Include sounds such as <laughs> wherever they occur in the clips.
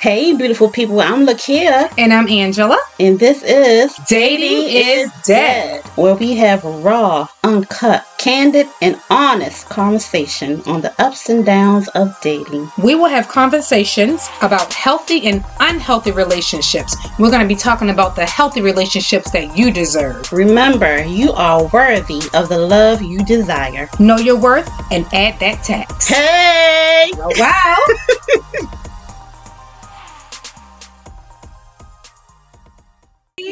Hey, beautiful people. I'm Lakia. And I'm Angela. And this is Dating, is Dead, where we have raw, uncut, candid, and honest conversation on the ups and downs of dating. We will have conversations about healthy and unhealthy relationships. We're going to be talking about the healthy relationships that you deserve. Remember, you are worthy of the love you desire. Know your worth and add that tax. Hey! Oh, wow. <laughs>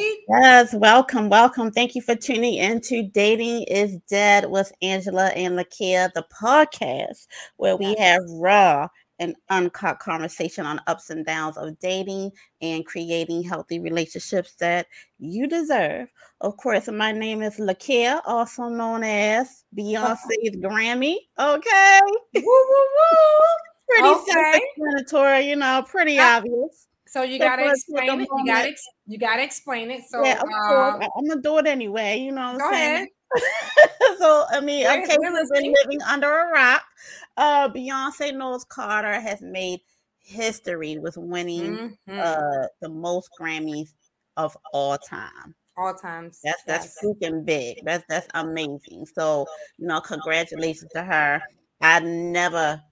Yes, welcome, welcome. Thank you for tuning in to Dating is Dead with Angela and Lakia, the podcast where we have raw and uncut conversation on ups and downs of dating and creating healthy relationships that you deserve. Of course, my name is Lakia, also known as <laughs> Beyonce's Grammy. Okay. woo, woo, woo. Pretty Okay. self-explanatory, you know, pretty obvious. So you So got to for- for the explain it. You gotta ex- you got to explain it. So yeah. I- I'm gonna do it anyway. You know what go I'm saying? ahead. <laughs> so I mean, okay, we've been living under a rock. Uh, Beyonce Knowles Carter has made history with winning Mhm. uh the most Grammys of all time. All times. That's that's Yes. freaking big. That's that's amazing. So you know, congratulations to her. I never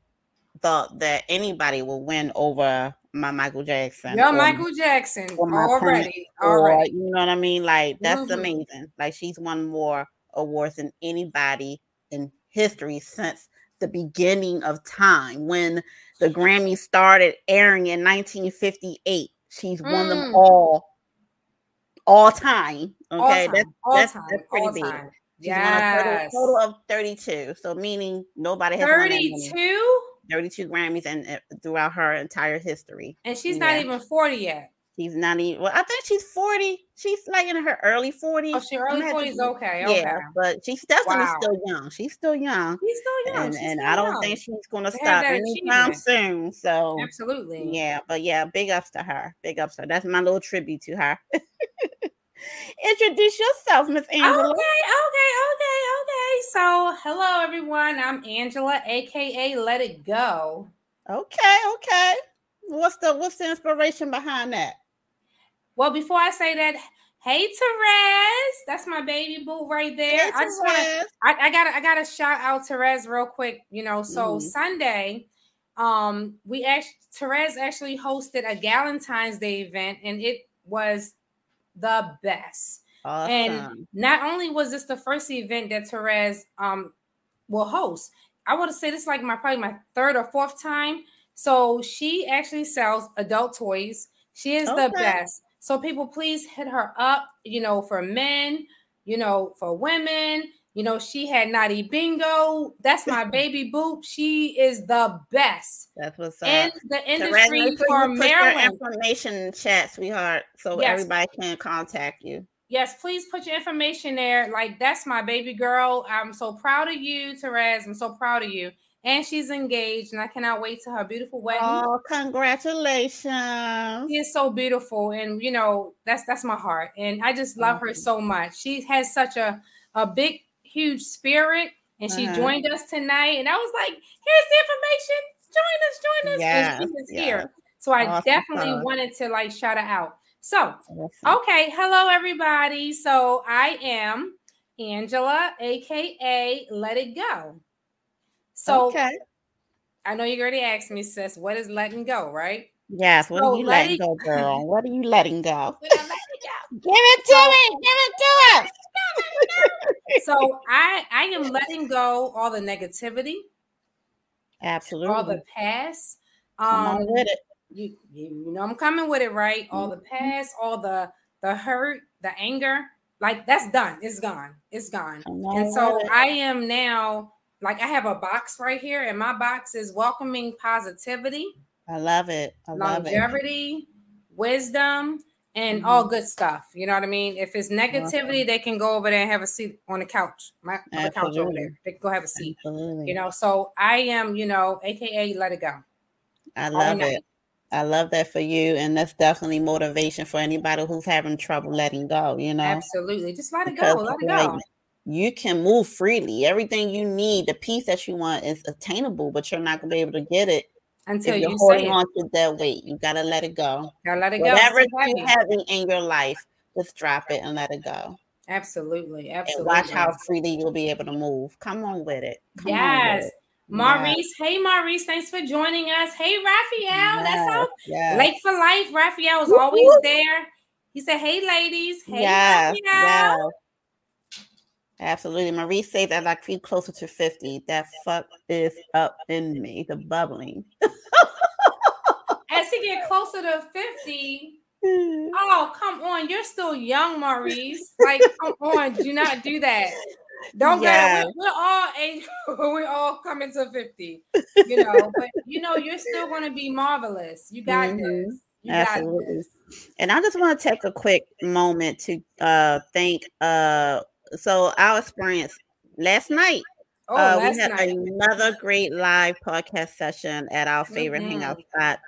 thought that anybody would win over my Michael Jackson. You're Michael Jackson my already. or Already. you know what I mean? Like that's Mhm. amazing. Like she's won more awards than anybody in history since the beginning of time when the Grammy started airing in 1958. She's won them Mm. all all time. All Okay, time. that's all that's, time. that's pretty all big. time. She's won a total, Yes. total of 32. So meaning nobody has won 32? 32 Grammys and uh, throughout her entire history. And she's Yeah. not even 40 yet. She's not even. Well, I think she's forty. She's like in her early forties. Oh, she early 40s. Okay. Yeah, but she's definitely Wow. still young. She's still young, She's still young. and, and still I don't young. think she's going to To stop anytime soon. So Absolutely. yeah, but yeah, big ups to her. Big ups to her. That's my little tribute to her. <laughs> Introduce yourself, Miss Angela. okay, okay, okay. Okay. So, hello everyone. I'm Angela, aka Let It Go. Okay, okay. What's the what's the inspiration behind that? Well, before I say that, hey Therese, that's my baby boo right there. Hey, I just want to I, I gotta I gotta shout out Therese real quick. You know, so Mhm. Sunday, um, we actually Therese actually hosted a Galentine's Day event, and it was the best. Awesome. And not only was this the first event that Therese um will host, I would say this is like my probably my third or fourth time. So she actually sells adult toys. She is the best. So people please hit her up, you know, for men, you know, for women. You know, she had Naughty Bingo. That's my <laughs> baby boop. She is the best That's what's up. in the industry make for you put your Maryland. information in chat, sweetheart, so Yes. everybody can contact you. Yes, please put your information there. Like that's my baby girl. I'm so proud of you, Therese. I'm so proud of you. And she's engaged, and I cannot wait to her beautiful wedding. Oh, congratulations! She is so beautiful, and you know that's that's my heart, and I just love her Mhm. so much. She has such a a big, huge spirit, and she Uh-huh. joined us tonight. And I was like, "Here's the information. Join us, join us." and she Yes, is yes. here, so I Awesome definitely wanted to like shout her out. So Okay, hello everybody. So I am Angela, aka Let It Go. So okay. I know you already asked me, sis, what is letting go, right? Yes. What so are you let letting go, <laughs> girl? What are you letting go? When I let it go. <laughs> Give it to So- me. Give it to us. <laughs> So I I am letting go all the negativity, Absolutely. all the past. Um, with it. you, you know I'm coming with it, right? All the Mm-hmm. past, all the the hurt, the anger, like that's done. It's gone. It's gone. And so. I am now like I have a box right here, and my box is welcoming positivity, I love it. I love it. longevity, wisdom, and Mm-hmm. all good stuff. You know what I mean? If it's negativity, they can go over there and have a seat on the couch. My on the couch over there. They can go have a seat. Absolutely. You know, so I am, you know, aka let it go. I love it. I love that for you, and that's definitely motivation for anybody who's having trouble letting go. You know, Absolutely. Just let it Because, go. Let it go. you can move freely. Everything you need, the peace that you want, is attainable, but you're not gonna be able to get it until if you're you holding on to that weight. You gotta let it go. Gotta let it go. Whatever you heavy. having in your life, just drop it and let it go. Absolutely, And absolutely. watch how freely you'll be able to move. Come on with it. Come on with Yes. it. Maurice, hey Maurice, thanks for joining us. Hey Raphael, that's how yes. Lake for Life. Raphael is always there. He said, Hey ladies. Hey yes, Raphael. Absolutely. Marie says that I feel closer to 50. That fuck is up in me, the bubbling. As he get closer to 50, <laughs> oh come on, you're still young, Maurice. Like, come on, do not do that. Don't Yes. get. We're, we're all age, <laughs> we're all coming to 50, you know, but you know, you're still gonna be marvelous. You got Mhm. this. You got Absolutely. this. And I just want to take a quick moment to uh thank uh so our experience last night. Oh, uh, last we had night. another great live podcast session at our favorite Mhm. hangout spot,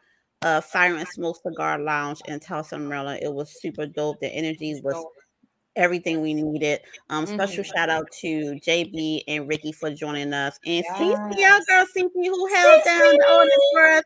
uh Fire and Smoke Cigar Lounge in Towson, Maryland. It was super dope. The energy was everything we needed. Um, special Mhm. shout out to JB and Ricky for joining us, and Cece, our girl Cece, who held down the audience for us.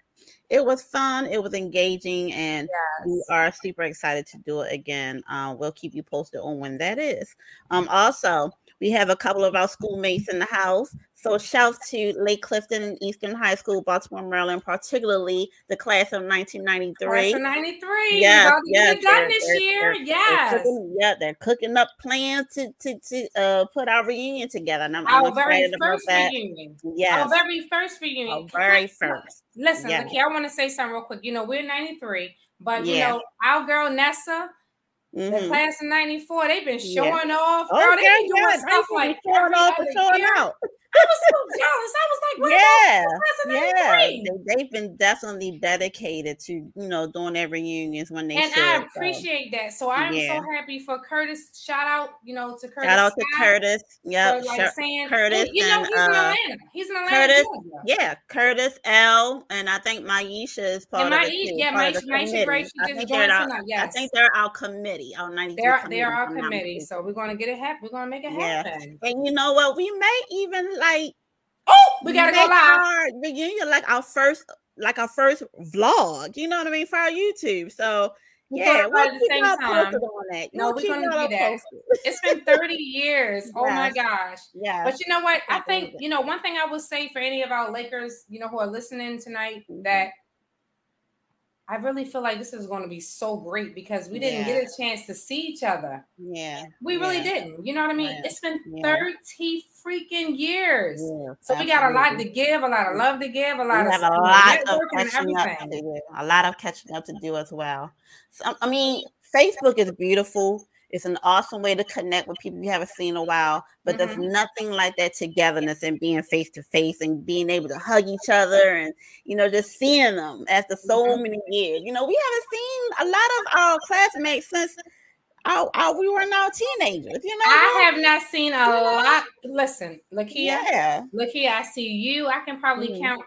It was fun. It was engaging, and we are super excited to do it again. Uh, we'll keep you posted on when that is. Um, also, we have a couple of our schoolmates in the house. So shouts to Lake Clifton and Eastern High School, Baltimore, Maryland, particularly the class of 1993. Class of 93. Yes, we about to yes, done they're- this they're- year. they're- they're yes. cooking- yeah, they're cooking up plans to to to uh put our reunion together, and I'm, Our I'm very first reunion. Yes, Our very first reunion. our very first. Listen, Yes. Lakia, I want to say something real quick. You know, we're 93, but you know, our girl Nessa, the Mhm. class of 94, they've been Yeah. showing off. Oh, Girl, they yeah, been doing yeah, stuff like showing off and showing year. out. I was so jealous. I was like, what Yeah, about the class of yeah, they, they've been definitely dedicated to you know doing their reunions when they and should. I so. appreciate that. So I'm Yeah. so happy for Curtis. Shout out, you know, to Curtis. Shout out to Scott Curtis. for, like saying, Curtis you know, and, he's in uh, Atlanta. He's in Atlanta. Curtis, Georgia. yeah, Curtis L, and I think Maisha is part And of Maisha- it too. yeah, part Maisha- Maisha. Gray, she I just think joined they're our, tonight, I think they're our committee, our 93 They're committee. they're our if I'm not committee, so we're gonna get it happen. We're gonna make it Yeah. happen. And you know what? We may even like Oh, we gotta go live. our reunion like our first, like our first vlog. You know what I mean for our YouTube. So yeah, we'll at the same time. No, we're gonna do that. It's been 30 years. <laughs> Oh my gosh. Yeah, But you know what? I think, you know, one thing I would say for any of our Lakers, you know, who are listening tonight, that mm-hmm. I really feel like this is going to be so great because we didn't Yeah. get a chance to see each other. yeah, We really yeah, didn't. You know what I mean? Yeah. It's been Yeah. 30 freaking years. So we got a lot to give, a lot of love to give, a lot we of have a lot of catching up to do. A lot of catching up to do as well. So, I mean, Facebook is beautiful. It's an awesome way to connect with people you haven't seen in a while, but there's Mhm. nothing like that togetherness and being face to face and being able to hug each other and you know just seeing them after so Mhm. many years. You know, we haven't seen a lot of our classmates since our, our we were now teenagers. You know, I have not seen a lot. Listen, Lakia, yeah. Lakia, I see you. I can probably Mhm. count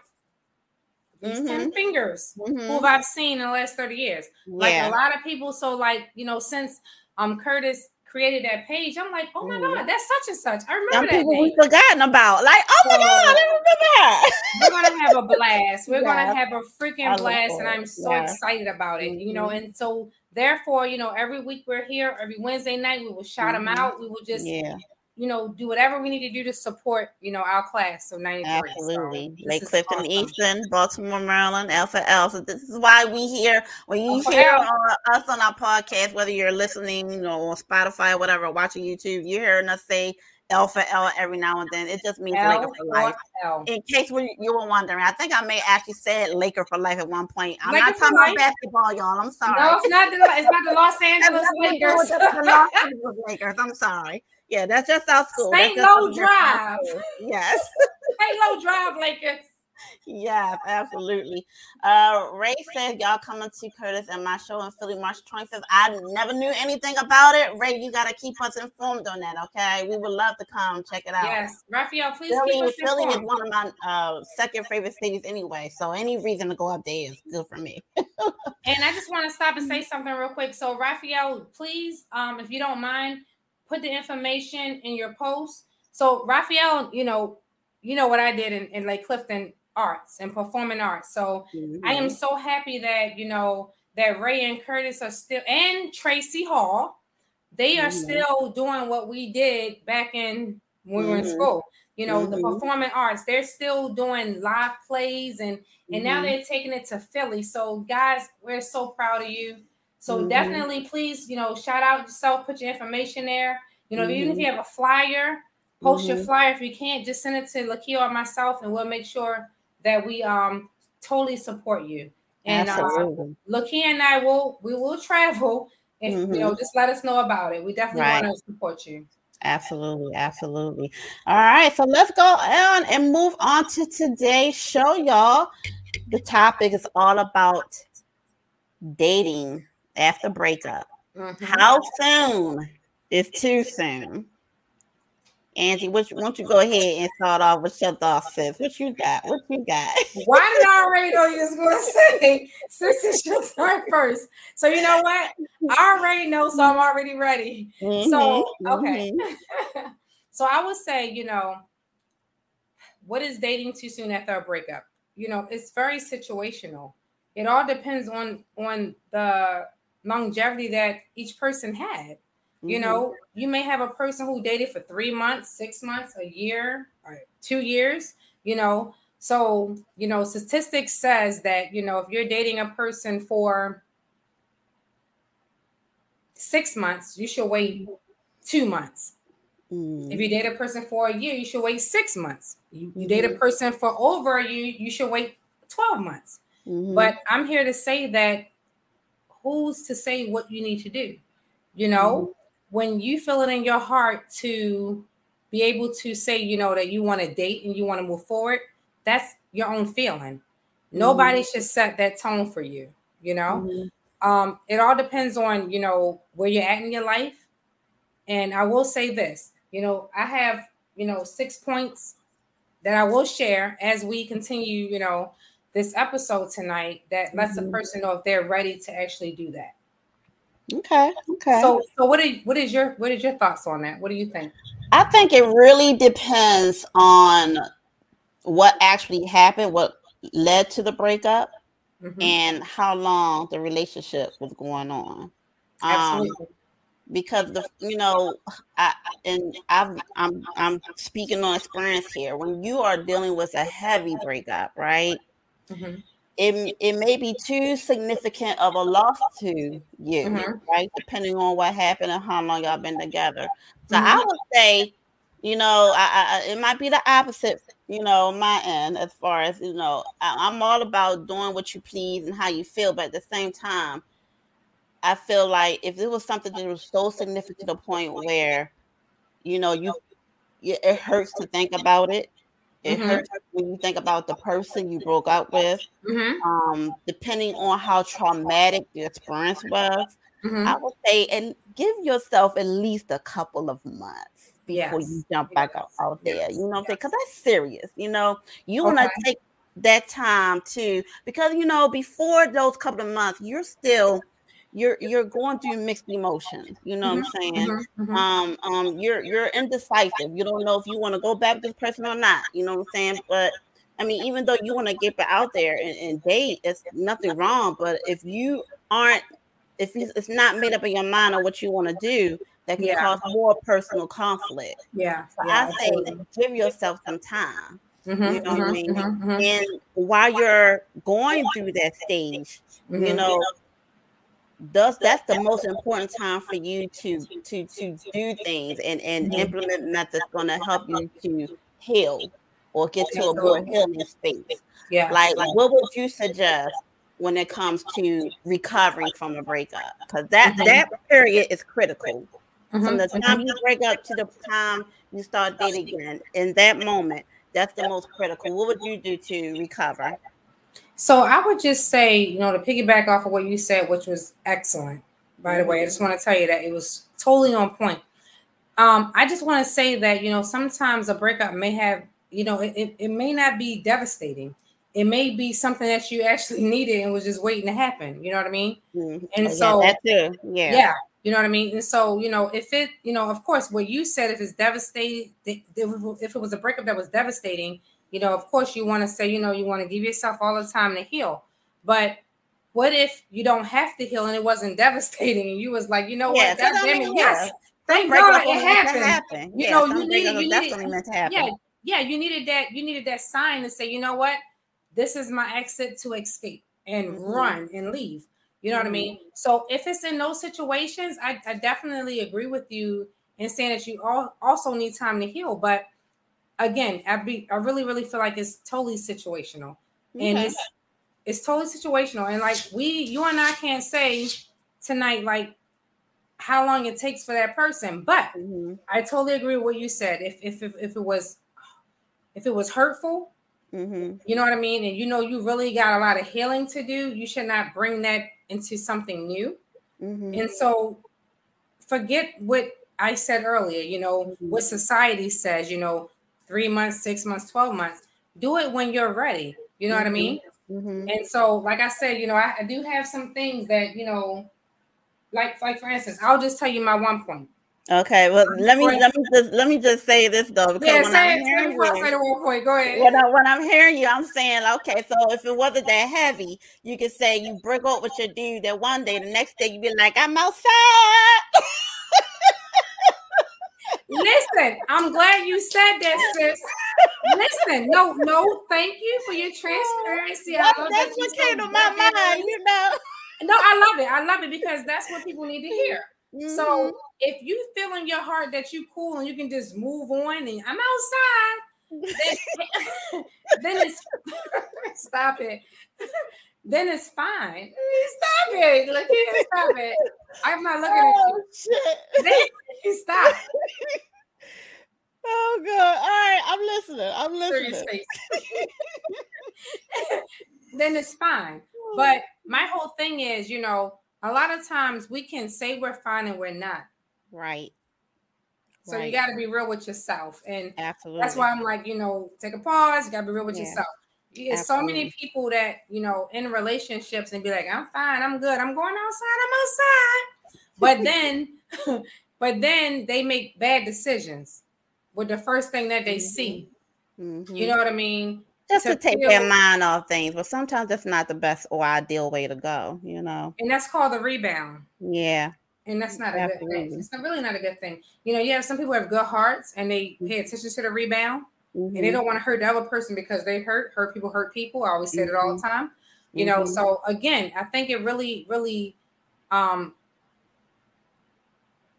these 10 Mhm. fingers Mhm. who I've seen in the last 30 years. Like a lot of people. So, like, you know, since um Curtis created that page, I'm like, oh my Mhm. God, that's such and such. I Some remember that people name. we've forgotten about. Like, oh my So- god, I remember her. We're gonna have a blast. We're Yeah. gonna have a freaking look blast, and. I'm so Yeah. excited about it. You know, Mhm. and so therefore, you know, every week we're here, every Wednesday night we will shout them Mhm. out. We will just, Yeah, you know, do whatever we need to do to support, you know, our class of 93. Absolutely. this Lake Clifton, awesome. Eastern, Baltimore, Maryland, Alpha Alpha. This is why we hear when you Alpha hear uh, us on our podcast, whether you're listening, you know, on Spotify or whatever, watching YouTube, you're hearing us say Alpha L every now and then. It just means L Laker for life. L. In case we, you were wondering, I think I may actually said Laker for life at one point. I'm Laker not talking life? about basketball, y'all. I'm sorry. No, it's not the it's not the Los <laughs> Angeles nothing to do Lakers. the Los Angeles Lakers. I'm sorry. Yeah, that's just our school. St. just Lo that's just Drive. Yes. <laughs> <laughs> Halo Drive Lakers. Yes, absolutely. Uh, Ray said y'all coming to Curtis and my show in Philly March 25th. I never knew anything about it. Ray, you got to keep us informed on that, okay? We would love to come check it out. Yes, Raphael, please keep Philly, us Philly is one of my uh, second favorite cities anyway, so any reason to go up there is good for me. <laughs> And I just want to stop and say something real quick. So, Raphael, please, um, if you don't mind, put the information in your post. So, Raphael, you know, you know what I did in, in Lake Clifton. arts and performing arts. So mm-hmm. I am mm-hmm. so happy that you know that Ray and Curtis are still and Tracy Hall, they are mm-hmm. still doing what we did back in when we were in mm-hmm. school. You know, the mm-hmm. performing arts, they're still doing live plays and and now they're taking it to Philly. So guys, we're so proud of you. So definitely please, you know, shout out yourself, put your information there. You know, even if you have a flyer, post your flyer. If you can't, just send it to Lakia or myself, and we'll make sure that we um totally support you. And uh, Lakia and I will we will travel. If mm-hmm. you know, just let us know about it. We definitely right. want to support you. Absolutely, absolutely. All right, so let's go on and move on to today's show, y'all. The topic is all about dating after breakup. Mm-hmm. How soon is too soon? Angie, what, why don't you go ahead and start off with your thoughts, sis? What you got? What you got? <laughs> Why did I already know you was going to say, sis, it's your turn first. So you know what? I already know, so I'm already ready. Mm-hmm, so, okay. Mm-hmm. <laughs> so I would say, you know, what is dating too soon after a breakup? You know, it's very situational. It all depends on on the longevity that each person had. You mm-hmm. know, you may have a person who dated for three months, six months, a year, or two years, you know. So, you know, statistics says that, you know, if you're dating a person for six months, you should wait two months. Mm-hmm. If you date a person for a year, you should wait six months. You, you date a mm-hmm. person for over you, you should wait 12 months. Mm-hmm. But I'm here to say that who's to say what you need to do? You know, mm-hmm when you feel it in your heart to be able to say, you know, that you want to date and you want to move forward, that's your own feeling. Mm-hmm. Nobody should set that tone for you, you know. Mm-hmm. Um, it all depends on, you know, where you're at in your life. And I will say this, you know, I have, you know, six points that I will share as we continue, you know, this episode tonight that lets mm-hmm. the person know if they're ready to actually do that. Okay. Okay. So so what is what is your what is your thoughts on that? What do you think? I think it really depends on what actually happened, what led to the breakup, mm-hmm. and how long the relationship was going on. Absolutely. Um, because the you know, I and i I'm I'm speaking on experience here. When you are dealing with a heavy breakup, right? Mm-hmm it, it may be too significant of a loss to you, mm-hmm. right? Depending on what happened and how long y'all been together. So mm-hmm. I would say, you know, I, I, it might be the opposite, you know, my end as far as you know, I, I'm all about doing what you please and how you feel, but at the same time, I feel like if it was something that was so significant to the point where, you know, you it hurts to think about it it mm-hmm. hurts when you think about the person you broke up with. Mm-hmm. Um, depending on how traumatic the experience was, mm-hmm. I would say, and give yourself at least a couple of months before yes. you jump back out, out there. You know what I'm saying? Because that's serious. You know, you want to take that time to because you know before those couple of months, you're still you're you're going through mixed emotions. You know mm-hmm, what I'm mm-hmm, saying? Mm-hmm, mm-hmm. Um, um, you're you're indecisive. You don't know if you want to go back to this person or not. You know what I'm saying? But I mean, even though you want to get out there and, and date, it's nothing wrong. But if you aren't, if it's not made up in your mind on what you want to do, that can yeah. cause more personal conflict. Yeah. So yeah, I say absolutely. give yourself some time. Mm-hmm, you know what I mean? And while you're going through that stage, you know, thus that's the most important time for you to to to do things and and mm-hmm. implement methods going to help you to heal or get to a more healing space. yeah. Like what would you suggest when it comes to recovering from a breakup? Because that mm-hmm. that period is critical. Mm-hmm. from the time you break up to the time you start dating again in that moment that's the most critical. What would you do to recover so I would just say, you know, to piggyback off of what you said, which was excellent, by the way, I just want to tell you that it was totally on point. Um, I just want to say that, you know, sometimes a breakup may have, you know, it, it may not be devastating. It may be something that you actually <laughs> needed and was just waiting to happen. You know what I mean? Mm-hmm. And so, yeah, that too. Yeah. Yeah. You know what I mean? And so, you know, if it, you know, of course, what you said, if it's devastating, if it was a breakup that was devastating, you know, of course, you want to say, you know, you want to give yourself all the time to heal. But what if you don't have to heal and it wasn't <laughs> devastating and you was like, you know what, damn it, yes. Thank God it happened. Happen. You yeah, know, you needed, you needed, meant to happen. yeah, yeah, you needed that, you needed that sign to say, you know what, this is my exit to escape and mm-hmm. run and leave. You know mm-hmm. what I mean? Mm-hmm. So if it's in those situations, I, I definitely agree with you in saying that you all also need time to heal. But again, I be I really, really feel like it's totally situational. Okay. And it's it's totally situational. And like we, you and I can't say tonight, like how long it takes for that person. But mm-hmm. I totally agree with what you said. If if if, if it was if it was hurtful, mm-hmm. you know what I mean, and you know you really got a lot of healing to do, you should not bring that into something new. Mm-hmm. And so forget what I said earlier, you know, mm-hmm. what society says, you know, three months, six months, 12 months. Do it when you're ready. You know what I mm-hmm. mean? Mm-hmm. And so, like I said, you know, I, I, do have some things that, you know, like like for instance, I'll just tell you my one point. Okay, well let me let me just let me just say this though because yeah, when say I'm hearing you, say the one point. Go ahead. When, I, when I'm hearing you, I'm saying okay. So if it wasn't that heavy, you could say you break up with your dude that one day, the next day you'd be like, I'm outside. <laughs> Listen, I'm glad you said that, sis. Listen, no, no, thank you for your transparency. That's, that's what came to my mind, you know. No, I love it. I love it because that's what people need to hear. Mm-hmm. So if you feel in your heart that you cool and you can just move on and I'm outside, then, <laughs> then it's <laughs> stop it. <laughs> then it's fine. Stop it. Look here, stop it. I'm not looking oh, at you. Shit. Then, stop. <laughs> Oh god. All right, I'm listening. I'm listening. <laughs> <laughs> then it's fine. Oh. But my whole thing is, you know, a lot of times we can say we're fine and we're not. Right. So right. you got to be real with yourself, and absolutely that's why I'm like, you know, take a pause. You got to be real with yeah. yourself. There's so many people that you know in relationships and be like, I'm fine, I'm good, I'm going outside, I'm outside. But then, but then they make bad decisions with the first thing that they mm-hmm. see. Mm-hmm. You know what I mean? Just to, to take feel, their mind off things, but sometimes that's not the best or ideal way to go, you know. And that's called the rebound. Yeah. And that's not Absolutely. a good thing. It's not really not a good thing. You know, you have some people have good hearts and they mm-hmm. pay attention to the rebound mm-hmm. and they mm-hmm. don't want to hurt the other person because they hurt, hurt people hurt people. I always say mm-hmm. it all the mm-hmm. time. You know, so again, I think it really, really um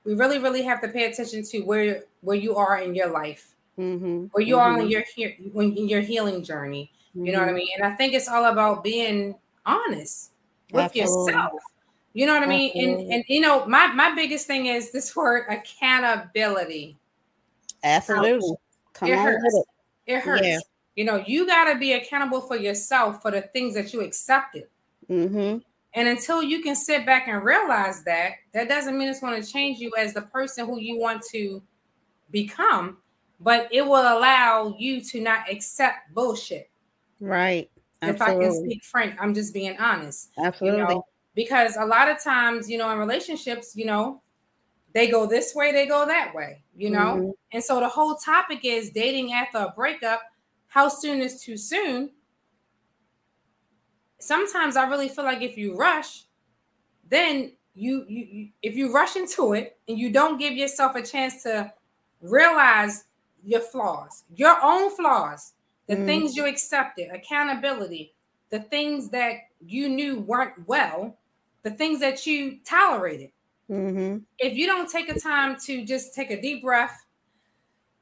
we really, really have to pay attention to where where you are in your life, mm-hmm. where you mm-hmm. are in your when in your healing journey. Mm-hmm. You know what I mm-hmm. mean? And I think it's all about being honest with Absolutely. yourself. You know what I mean? And and you know, my my biggest thing is this word accountability. Absolutely. Come it hurts. It. it. hurts. Yeah. You know, you got to be accountable for yourself for the things that you accepted. Mm-hmm. And until you can sit back and realize that, that doesn't mean it's going to change you as the person who you want to become, but it will allow you to not accept bullshit. Right. Absolutely. If I can speak frank, I'm just being honest. Absolutely. You know? Because a lot of times, you know, in relationships, you know, they go this way, they go that way, you know? Mm-hmm. And so the whole topic is dating after a breakup. How soon is too soon? Sometimes I really feel like if you rush, then you, you, you if you rush into it and you don't give yourself a chance to realize your flaws, your own flaws, the mm. things you accepted, accountability, the things that you knew weren't well, the things that you tolerated. Mm-hmm. If you don't take a time to just take a deep breath,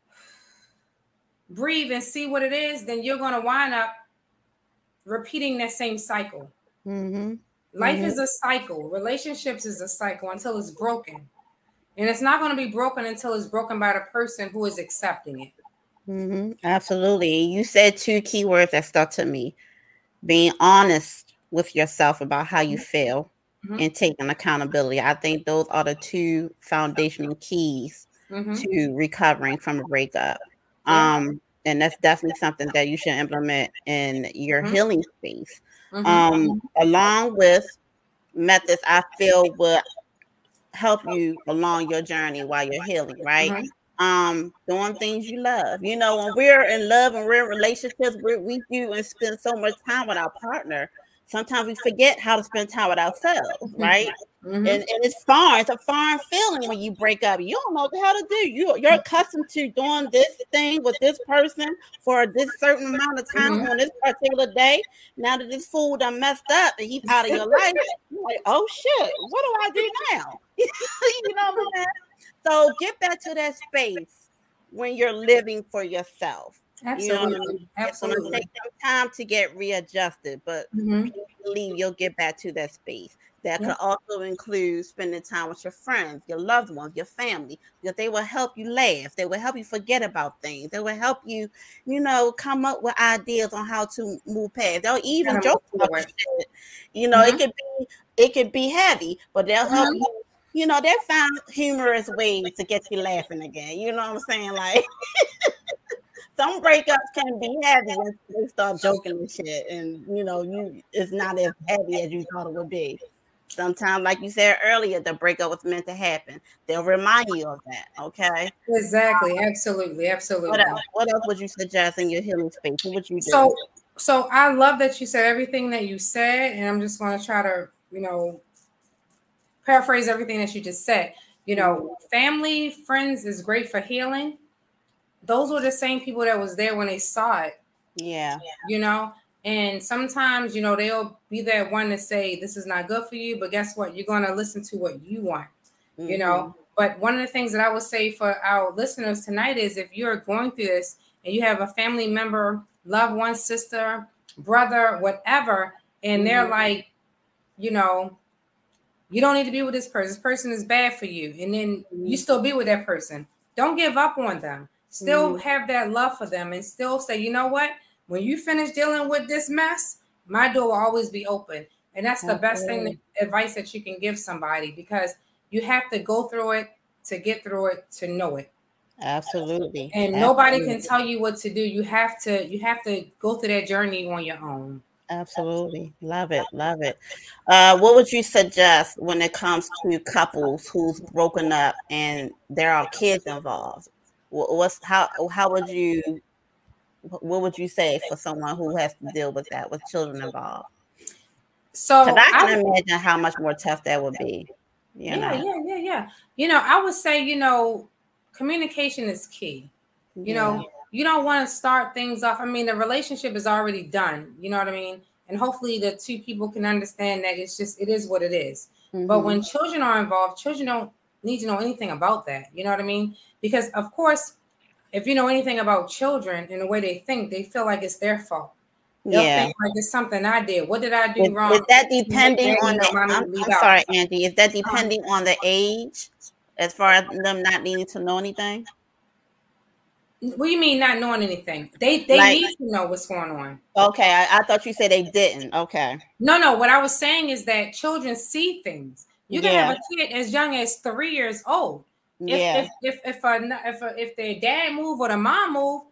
<sighs> breathe, and see what it is, then you're going to wind up repeating that same cycle. Mm-hmm. Life mm-hmm. is a cycle. Relationships is a cycle until it's broken. And it's not going to be broken until it's broken by the person who is accepting it. Mm-hmm. Absolutely. You said two key words that stuck to me being honest with yourself about how you mm-hmm. feel mm-hmm. and taking accountability. I think those are the two foundational keys mm-hmm. to recovering from a breakup. Um, and that's definitely something that you should implement in your mm-hmm. healing space. Mm-hmm. Um, along with methods, I feel will help you along your journey while you're healing, right? Mm-hmm. um doing things you love you know when we're in love and we're in relationships we we do and spend so much time with our partner sometimes we forget how to spend time with ourselves right mm-hmm. and, and it's foreign it's a foreign feeling when you break up you don't know how to do you you're accustomed to doing this thing with this person for this certain amount of time mm-hmm. on this particular day now that this fool done messed up and he's <laughs> out of your life you're like oh shit what do i do now <laughs> you know what i'm saying so get back to that space when you're living for yourself. Absolutely. You know Absolutely. It's going to take some time to get readjusted, but mm-hmm. believe you'll get back to that space. That yeah. could also include spending time with your friends, your loved ones, your family, because they will help you laugh. They will help you forget about things. They will help you, you know, come up with ideas on how to move past. They'll even joke about shit. You know, mm-hmm. it could be it could be heavy, but they'll help mm-hmm. you you know, they found humorous ways to get you laughing again. You know what I'm saying? Like <laughs> some breakups can be heavy they start joking and shit, and you know, you it's not as heavy as you thought it would be. Sometimes, like you said earlier, the breakup was meant to happen. They'll remind you of that. Okay. Exactly. Absolutely. Absolutely. What else? What else would you suggest in your healing space? What would you do? So, so I love that you said everything that you said, and I'm just going to try to, you know, paraphrase everything that you just said. You know, mm-hmm. family, friends is great for healing. Those were the same people that was there when they saw it. Yeah. You know, and sometimes, you know, they'll be that one to say, this is not good for you, but guess what? You're going to listen to what you want, mm-hmm. you know. Mm-hmm. But one of the things that I would say for our listeners tonight is if you're going through this and you have a family member, loved one, sister, brother, whatever, and mm-hmm. they're like, you know, you don't need to be with this person. This person is bad for you. And then mm-hmm. you still be with that person. Don't give up on them. Still mm-hmm. have that love for them and still say, you know what? When you finish dealing with this mess, my door will always be open. And that's the best thing, that, advice that you can give somebody because you have to go through it to get through it to know it. Absolutely. And Absolutely. nobody can tell you what to do. You have to you have to go through that journey on your own. Absolutely. Love it. Love it. Uh, what would you suggest when it comes to couples who's broken up and there are kids involved? What's how how would you what would you say for someone who has to deal with that with children involved? So I can I, imagine how much more tough that would be. yeah, know? yeah, yeah, yeah. You know, I would say, you know, communication is key. You yeah. know, you don't want to start things off. I mean, the relationship is already done. You know what I mean? And hopefully the two people can understand that it's just it is what it is. Mm-hmm. But when children are involved, children don't need to know anything about that. You know what I mean? Because of course, if you know anything about children and the way they think, they feel like it's their fault. They'll yeah. think like it's something I did. What did I do is, wrong? Is that depending on the I'm, I'm sorry, Andy. Is that uh-huh. depending on the age as far as them not needing to know anything? What do you mean not knowing anything? They they like, need to know what's going on. Okay, I, I, thought you said they didn't. Okay. No, no. What I was saying is that children see things. You can yeah. have a kid as young as three years old. If, yeah. If if if a, if a, if their dad move or the mom move,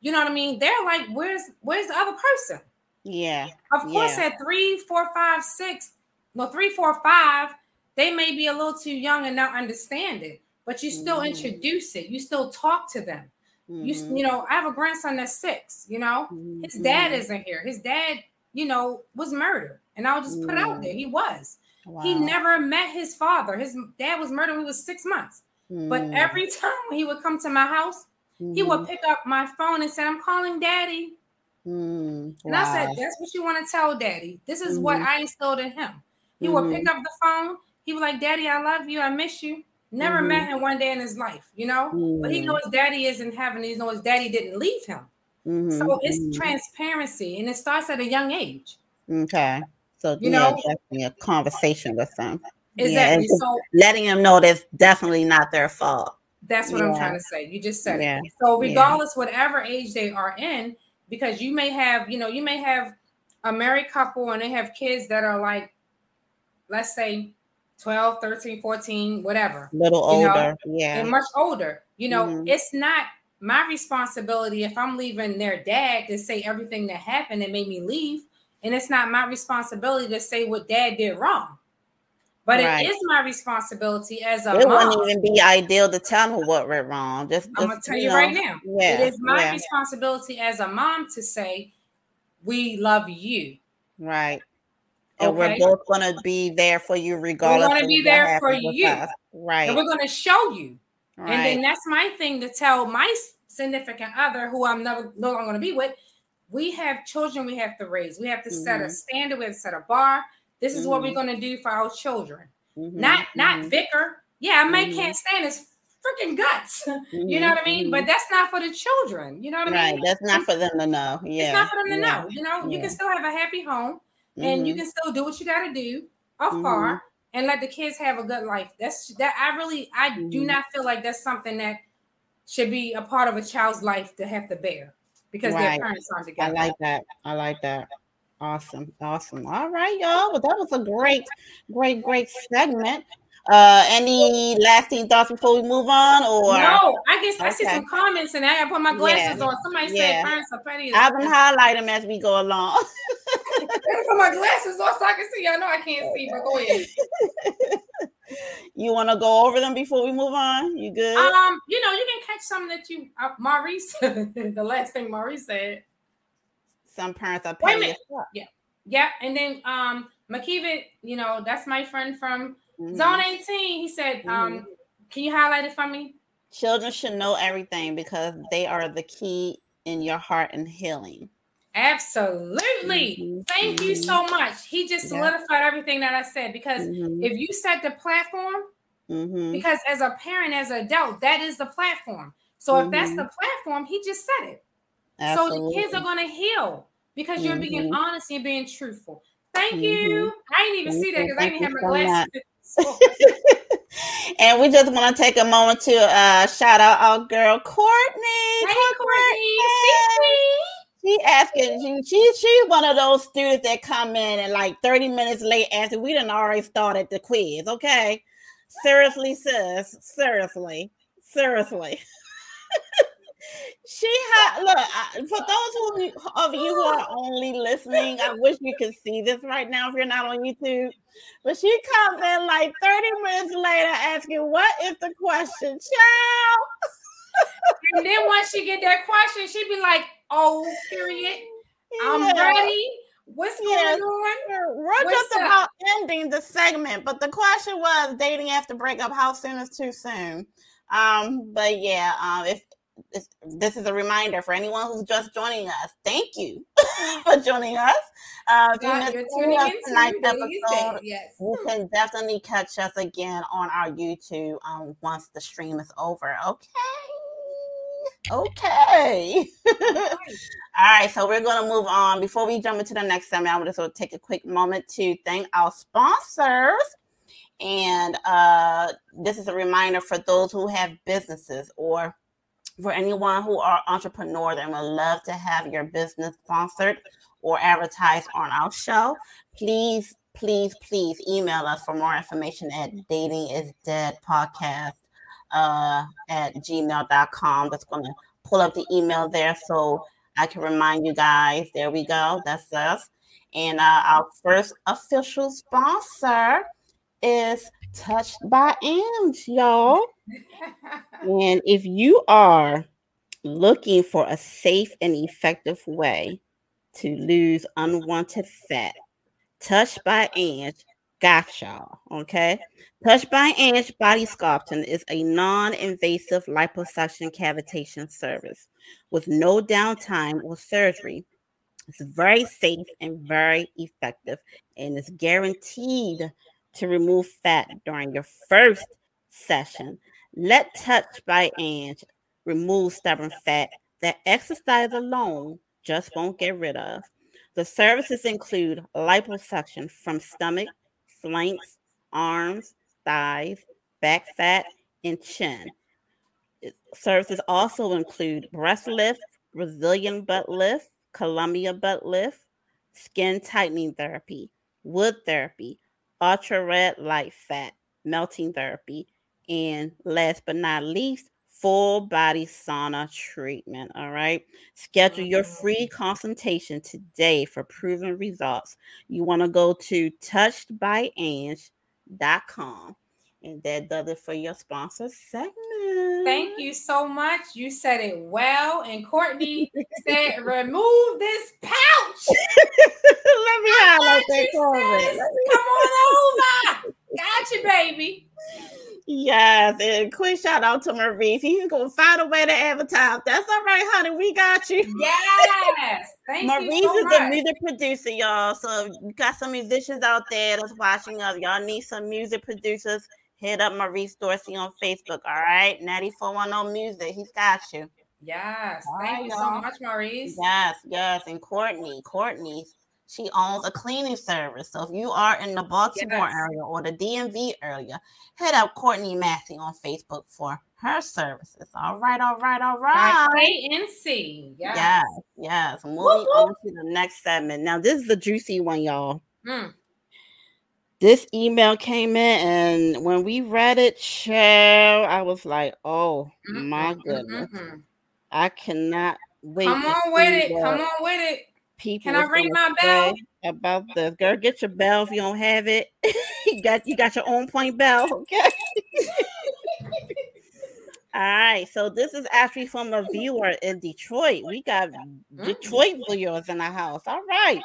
you know what I mean. They're like, where's where's the other person? Yeah. Of course, yeah. at three, four, five, six, no, three, four, five, they may be a little too young and not understand it, but you still mm. introduce it. You still talk to them. Mm-hmm. You, you know, I have a grandson that's six, you know, mm-hmm. his dad isn't here. His dad, you know, was murdered. And I'll just put out there, he was. Wow. He never met his father. His dad was murdered when he was six months. But mm. every time he would come to my house, he would mm-hmm. pick up my phone and say, I'm calling daddy. Mm, and I said, That's what you want to tell daddy. This is what I instilled in him. He would pick up the phone. He was like, Daddy, I love you. I miss you. Never met him one day in his life, you know. But he knows daddy isn't having. He knows daddy didn't leave him. So it's transparency, and it starts at a young age. Okay, so you yeah, know, definitely a conversation with them. Exactly. Yeah, so letting them know that's definitely not their fault. That's what yeah. I'm trying to say. You just said yeah. it. So regardless, whatever age they are in, because you may have, you know, you may have a married couple and they have kids that are like, let's say 12, 13, 14, whatever. Little older. Know, yeah. And much older. You know, mm-hmm. it's not my responsibility if I'm leaving their dad to say everything that happened that made me leave. And it's not my responsibility to say what dad did wrong. But right. it is my responsibility as a it mom. wouldn't even be ideal to tell them what went wrong. Just, I'm gonna tell you, know, right now. Yeah, it is my yeah. responsibility as a mom to say, "We love you." Right. And okay. we're both gonna be there for you, regardless. We're gonna be there for you, us. right? And we're gonna show you. Right. And then that's my thing to tell my significant other, who I'm never no longer gonna be with. We have children we have to raise. We have to mm-hmm. set a mm-hmm. standard. We have to set a bar this is mm-hmm. what we're mm-hmm. gonna do for our children. Mm-hmm. Not not mm-hmm. vicar. Yeah, I may can't stand his freaking guts. <laughs> you know what I mean? But that's not for the children. You know what I mean? Right. That's not for them to know. Yeah. It's not for them to yeah. know. You know, yeah. you can still have a happy home and you can still do what you gotta do afar and let the kids have a good life. That's that I really I do not feel like that's something that should be a part of a child's life to have to bear because right. their parents aren't together. I like that. I like that. Awesome, awesome. All right, y'all. Well, that was a great, great, great segment. Uh, any lasting thoughts before we move on? Or no, I guess okay. I see some comments and I put my glasses yeah. on. Somebody yeah. said parents are petty. I've been highlighting them as we go along. <laughs> <laughs> put my glasses on so I can see. I know I can't see, but go ahead. <laughs> you want to go over them before we move on? You good? Um, you know, you can catch something that you uh, Maurice, the last thing Maurice said some parents are petty. Yeah, yeah, and then um McKeevan, you know, that's my friend from mm-hmm. Zone 18. He said, mm-hmm. um, can you highlight it for me? Children should know everything because they are the key in your heart and healing. Absolutely. Mm-hmm. Thank you so mm-hmm. much. He just solidified yeah. everything that I said because mm-hmm. if you set the platform, mm-hmm. because as a parent, as an adult, that is the platform. So if that's the platform, he just said it. Absolutely. So the kids are going to heal because you're mm-hmm. being honest and being truthful. Thank mm-hmm. you. I didn't even Thank see that because I didn't have my glasses. <laughs> and we just want to take a moment to uh, shout out our girl Courtney. Hey, Courtney. She asking, she, she she's one of those students that come in and like 30 minutes late asking, we didn't already started the quiz, okay? Seriously, sis. Seriously. Seriously. <laughs> She had look for those who, of you who are only listening. I wish you could see this right now if you're not on YouTube. But she comes in like 30 minutes later asking, "What is the question, child?" and then once she get that question, she'd be like, "Oh, period. I'm ready." What's going yeah, on? We're What's just up? about ending the segment, but the question was dating after breakup. How soon is too soon? Um, but yeah, um, if this, this, is a reminder for anyone who's just joining us. Thank you <laughs> for joining us. Uh, if God, you missed tonight's episode, yes. you can definitely catch us again on our YouTube um, once the stream is over. Okay. Okay. <laughs> All right. So we're going to move on. Before we jump into the next segment, I want to sort of take a quick moment to thank our sponsors. And uh, this is a reminder for those who have businesses or for anyone who are entrepreneurs and would love to have your business sponsored or advertised on our show, please, please, please email us for more information at dating is dead podcast uh, at gmail.com. That's going to pull up the email there so I can remind you guys. There we go. That's us. And uh, our first official sponsor is Touched by Ange, y'all. <laughs> and if you are looking for a safe and effective way to lose unwanted fat, Touched by Ange got y'all. Okay. Touched by Ange Body Sculpting is a non invasive liposuction cavitation service with no downtime or surgery. It's very safe and very effective, and it's guaranteed to remove fat during your first session. Let Touch by Ange remove stubborn fat that exercise alone just won't get rid of. The services include liposuction from stomach, flanks, arms, thighs, back fat, and chin. Services also include breast lift, Brazilian butt lift, Columbia butt lift, skin tightening therapy, wood therapy, ultra red light fat melting therapy, and last but not least, full body sauna treatment. All right. Schedule your mm-hmm. free consultation today for proven results. You want to go to touchedbyange.com com. And that does it for your sponsor segment. Thank you so much. You said it well. And Courtney <laughs> said, remove this pouch. <laughs> Let me highlight that comment. Come on over. Got you, baby. Yes, and quick shout out to Maurice. He's gonna find a way to advertise. That's all right, honey. We got you. Yes, thank Maurice you so is much. a music producer, y'all. So you got some musicians out there that's watching us. Y'all need some music producers. Hit up Maurice Dorsey on Facebook. All right, Natty Four One Zero Music. He's got you. Yes, All thank right, you so y'all. much, Maurice. Yes, yes. And Courtney, Courtney, she owns a cleaning service. So if you are in the Baltimore Yes. area or the DMV area, hit up Courtney Massey on Facebook for her services. All right, all right, all right. Right, KNC. Yes. Yes, yes. Moving Whoop, on to the next segment. Now, this is the juicy one, y'all. Mm. This email came in, and when we read it, child, I was like, "Oh my Mm-mm, goodness, mm-mm. I cannot wait." Come on with it. Come on with it. People, Can I ring my bell? about this? Girl, get your bell if you don't have it. <laughs> you got you got your own point bell, okay? <laughs> All right, so this is actually from a viewer in Detroit. We got Detroit viewers in the house. All right.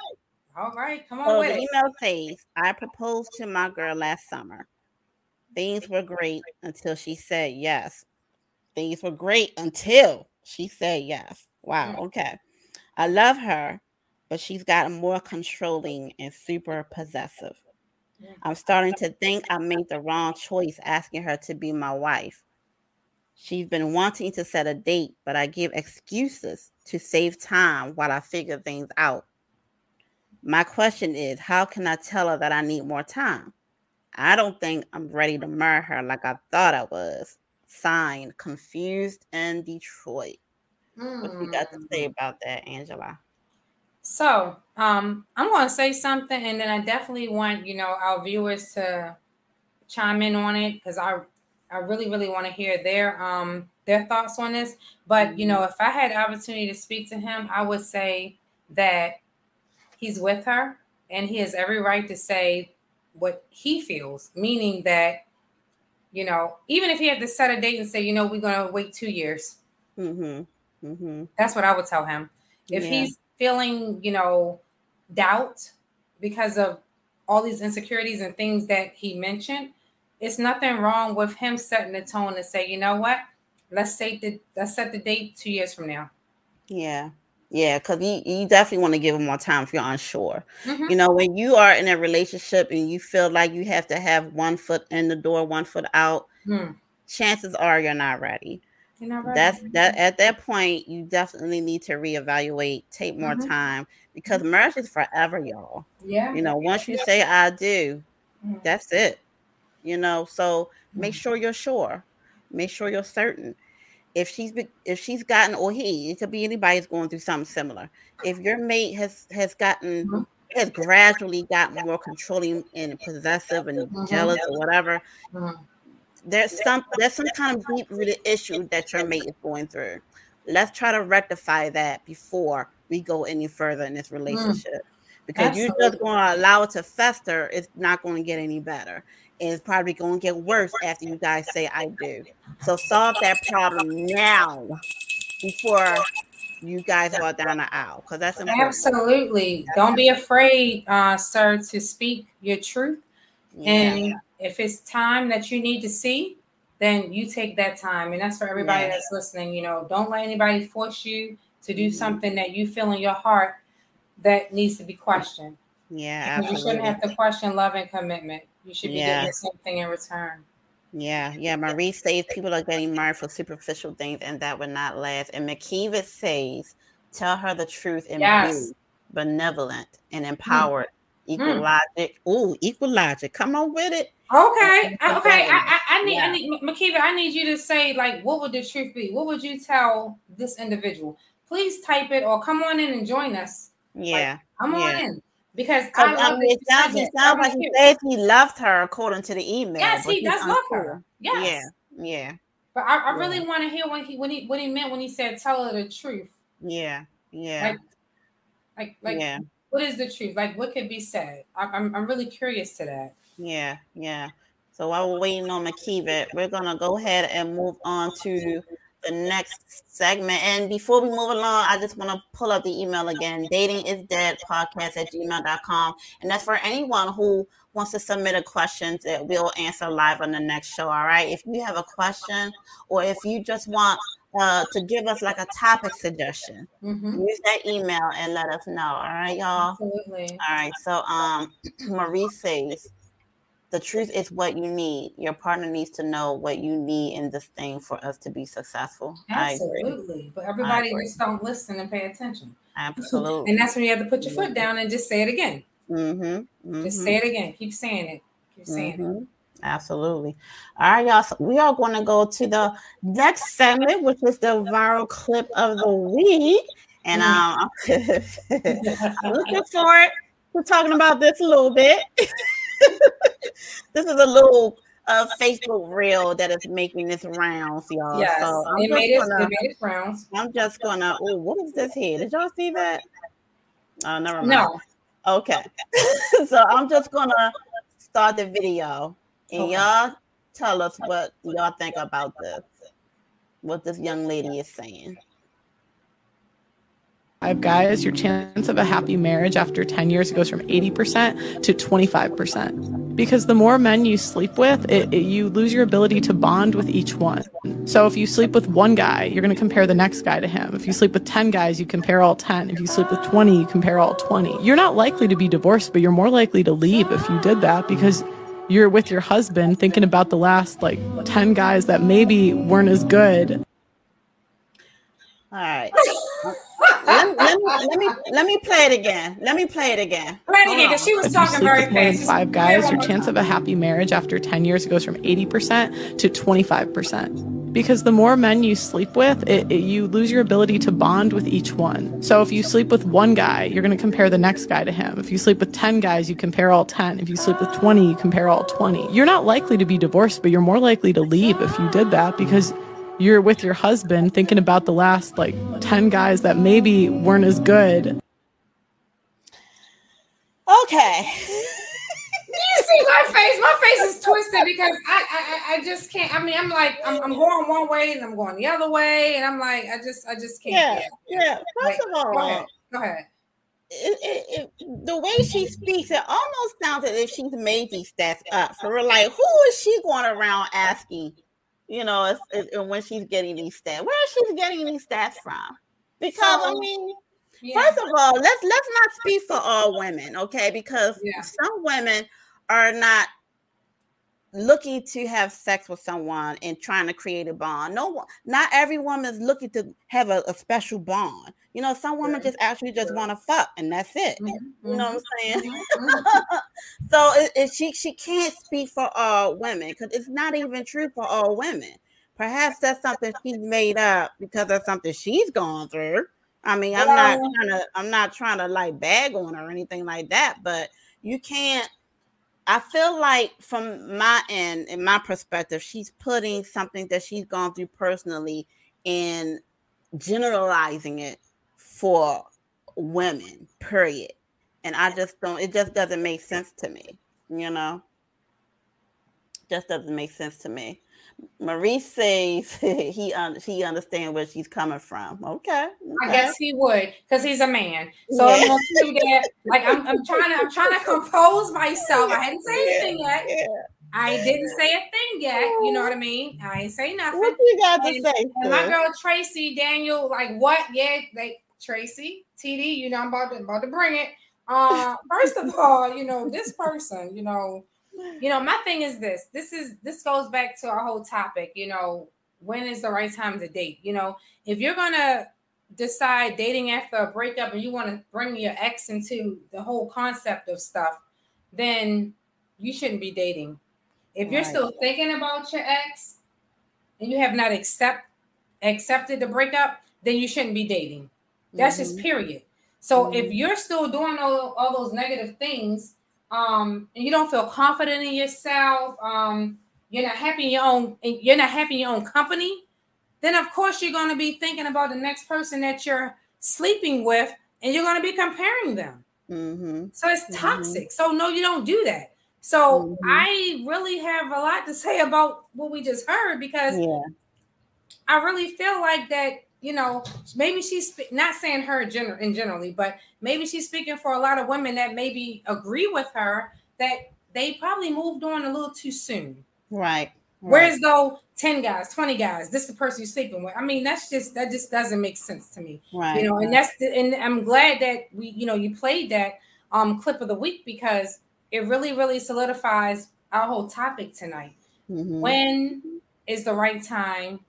All right, come on So with the it. email says, I proposed to my girl last summer. Things were great until she said yes. Things were great until she said yes. Wow. Mm. Okay. I love her, but she's gotten more controlling and super possessive. Mm. I'm starting to think I made the wrong choice asking her to be my wife. She's been wanting to set a date, but I give excuses to save time while I figure things out. My question is, how can I tell her that I need more time? I don't think I'm ready to marry her like I thought I was. Signed, confused in Detroit. What you got to say Mm. about that, Angela? So, um, I'm going to say something, and then I definitely want you know our viewers to chime in on it because I, I really, really want to hear their um their thoughts on this. But you know, if I had the opportunity to speak to him, I would say that he's with her, and he has every right to say what he feels, meaning that, you know, even if he had to set a date and say, you know, we're going to wait two years, Mm-hmm. Mm-hmm. that's what I would tell him. If Yeah. he's feeling, you know, doubt because of all these insecurities and things that he mentioned, it's nothing wrong with him setting the tone and say, you know what, let's say the let's set the date two years from now. Yeah. Yeah, because you, you definitely want to give him more time if you're unsure. Mhm. You know, when you are in a relationship and you feel like you have to have one foot in the door, one foot out, Hmm. chances are you're not ready. You know, right? That's that at that point, you definitely need to reevaluate, take more Mhm. time because marriage is forever, y'all. yeah. You know, once you say I do, Mhm. that's it. You know, so make Mhm. sure you're sure. Make sure you're certain. If she's be- if she's gotten or he, it could be anybody who's going through something similar. If your mate has has gotten Mhm. has gradually gotten more controlling and possessive and Mhm. jealous or whatever. There's some there's some kind of deep rooted issue that your mate is going through. Let's try to rectify that before we go any further in this relationship. Because you're just Mm. Going to allow it to fester, it's not going to get any better. And it's probably going to get worse after you guys say I do. So solve that problem now before you guys go down the aisle. Because that's important. Absolutely. Don't be afraid, uh, sir, to speak your truth. Yeah. And if it's time that you need to see, then you take that time. And that's for everybody Yeah. that's listening. You know, don't let anybody force you to do Mhm. something that you feel in your heart that needs to be questioned. yeah, Because you shouldn't have to question love and commitment. You should be Yeah. getting the same thing in return. Yeah, yeah. Marie says people are getting married for superficial things and that would not last. And McKeever says, tell her the truth and Yes. be benevolent and empowered. Equal Mm. logic. Ooh, equal logic. Come on with it. Okay, I- okay. I, I, I need, Yeah. I need, Makiva. I need you to say like, what would the truth be? What would you tell this individual? Please type it or come on in and join us. Yeah. Come on Yeah. in because 'Cause, I I mean, it sounds, it sounds like he said he loved her according to the email. Yes, he does love her. Yes, Yeah. Yeah. but I, I Yeah. really want to hear when he when he what he meant when he said tell her the truth. Yeah. Yeah. Like, like, like, yeah. What is the truth? Like, what could be said? I, I'm I'm really curious to that. Yeah, yeah. So while we're waiting on Makibet, we're gonna go ahead and move on to the next segment. And before we move along, I just want to pull up the email again dating is dead podcast at gmail.com. And that's for anyone who wants to submit a question that we'll answer live on the next show. All right. If you have a question or if you just want uh, to give us like a topic suggestion, mm-hmm. use that email and let us know. All right, y'all. Absolutely. All right. So um <clears throat> Marie says the truth is what you need. Your partner needs to know what you need in this thing for us to be successful. Absolutely. But everybody just don't listen and pay attention. Absolutely. <laughs> and that's when you have to put your foot down and just say it again. Mm-hmm. Mm-hmm. Just say it again. Keep saying it. Keep saying mm-hmm. it. Absolutely. All right, y'all. So we are going to go to the next segment, which is the viral clip of the week. And um, <laughs> I'm looking forward to talking about this a little bit. <laughs> this is a little uh, Facebook reel that is making this rounds, y'all. Yes, so I'm it made gonna, it made it rounds. I'm just gonna. Oh, what is this here? Did y'all see that? Oh, never mind. No. Okay. <laughs> so I'm just gonna start the video, and okay. y'all tell us what y'all think about this. What this young lady is saying five guys, your chance of a happy marriage after 10 years goes from 80% to 25%. Because the more men you sleep with, it, it, you lose your ability to bond with each one. So if you sleep with one guy, you're going to compare the next guy to him. If you sleep with 10 guys, you compare all 10. If you sleep with 20, you compare all 20. You're not likely to be divorced, but you're more likely to leave if you did that because you're with your husband thinking about the last like 10 guys that maybe weren't as good. All right let, let, me, let, me, let me play it again. Let me play it again. Play it again because she was if talking very fast. Five guys, your chance of a happy marriage after 10 years goes from 80% to 25%. Because the more men you sleep with, it, it, you lose your ability to bond with each one. So if you sleep with one guy, you're going to compare the next guy to him. If you sleep with 10 guys, you compare all 10. If you sleep with 20, you compare all 20. You're not likely to be divorced, but you're more likely to leave if you did that because you're with your husband thinking about the last like 10 guys that maybe weren't as good. Okay. <laughs> you see my face? My face is twisted because I, I I just can't. I mean, I'm like I'm, I'm going one way and I'm going the other way, and I'm like I just I just can't. Yeah, yeah. First like, of all, go ahead. Go ahead. It, it, it, the way she speaks, it almost sounds as if she's made these stats up for her. Like, who is she going around asking you know, it's, it's, when she's getting these stats. Where is she getting these stats from? Because so, I mean, yeah. first of all, let's let's not speak for all women, okay? Because yeah. some women are not looking to have sex with someone and trying to create a bond. No one, not every woman is looking to have a, a special bond. You know, some women just actually just want to fuck and that's it. Mm-hmm. You know what I'm saying? Mm-hmm. mm-hmm. <laughs> so it, it, she she can't speak for all women because it's not even true for all women. Perhaps that's something she's made up because of something she's gone through. I mean, I'm not trying to I'm not trying to like bag on her or anything like that, but you can't I feel like from my end, in my perspective, she's putting something that she's gone through personally and generalizing it for women, period. And I just don't, it just doesn't make sense to me, you know? Just doesn't make sense to me. Maurice says <laughs> he un- he understands where she's coming from. Okay, okay. I guess he would because he's a man. So yeah. I'm gonna do that. Like I'm, I'm trying to I'm trying to compose myself. I hadn't said anything yet. Yeah. I didn't say a thing yet. You know what I mean? I ain't say nothing. What you got and, to say? And my girl Tracy Daniel, like what? Yeah, like Tracy TD. You know I'm about to about to bring it. Uh, first of all, you know this person. You know you know, my thing is this. This is this goes back to our whole topic. You know, when is the right time to date? You know, if you're gonna decide dating after a breakup and you want to bring your ex into the whole concept of stuff, then you shouldn't be dating. If you're right. still thinking about your ex and you have not accept accepted the breakup, then you shouldn't be dating. That's mm-hmm. just period. So mm-hmm. if you're still doing all, all those negative things um, and you don't feel confident in yourself, um, you're not happy in your own, you're not happy in your own company, then of course you're going to be thinking about the next person that you're sleeping with, and you're going to be comparing them. Mm-hmm. So it's mm-hmm. toxic. So no, you don't do that. So mm-hmm. I really have a lot to <laughs> say about what we just heard because yeah. I really feel like that, you know, maybe she's not saying her in, general, in generally, but maybe she's speaking for a lot of women that maybe agree with her that they probably moved on a little too soon. Right. Whereas though 10 guys, 20 guys, this is the person you're sleeping with. I mean, that's just that just doesn't make sense to me. Right. You know, and that's the, and I'm glad that we, you know, you played that um clip of the week because it really, really solidifies our whole topic tonight. Mm-hmm. When is the right time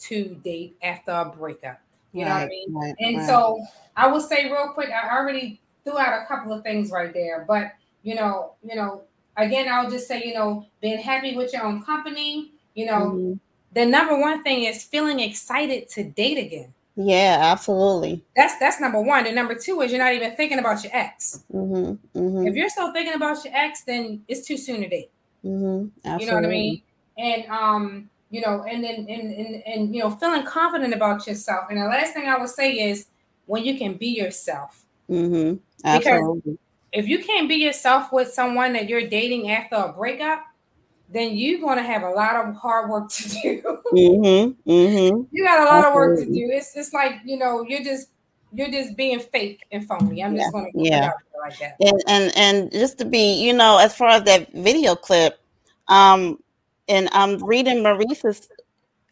to date after a breakup? You right, know what I mean? Right, and right. so I will say real quick, I already threw out a couple of things right there, but you know, you know, again, I'll just say, you know, being happy with your own company, you know, mm-hmm. the number one thing is feeling excited to date again. Yeah, absolutely. That's that's number one. And number two is you're not even thinking about your ex. Mm-hmm, mm-hmm. If you're still thinking about your ex, then it's too soon to date. Mm-hmm, you know what I mean? And um, you know, and then and, and and you know, feeling confident about yourself. And the last thing I would say is when you can be yourself. Mm-hmm. Absolutely. Because if you can't be yourself with someone that you're dating after a breakup, then you're going to have a lot of hard work to do. <laughs> Mm-hmm, mm-hmm. You got a lot Absolutely. of work to do. It's just like you know, you're just you're just being fake and phony. I'm just going to yeah. like that. And, and and just to be, you know, as far as that video clip, um, and I'm reading Maurice's.